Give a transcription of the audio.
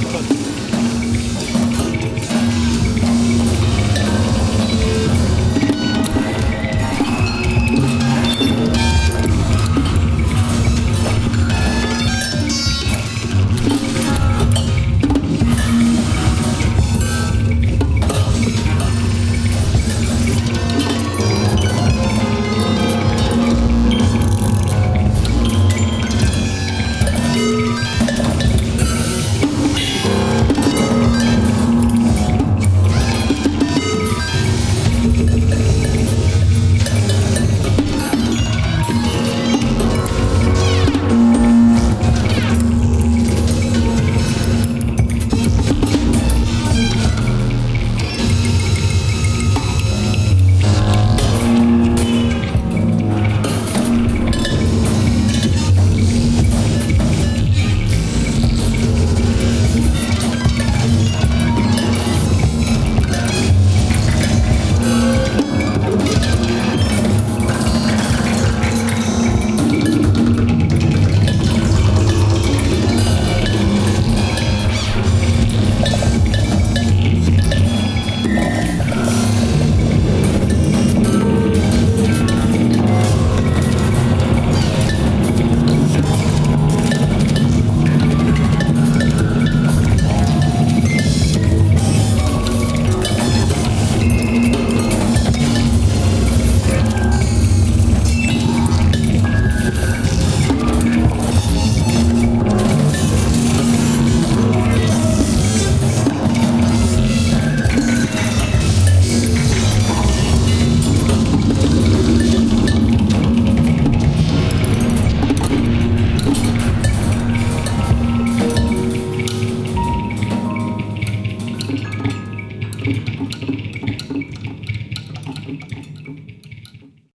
Überall.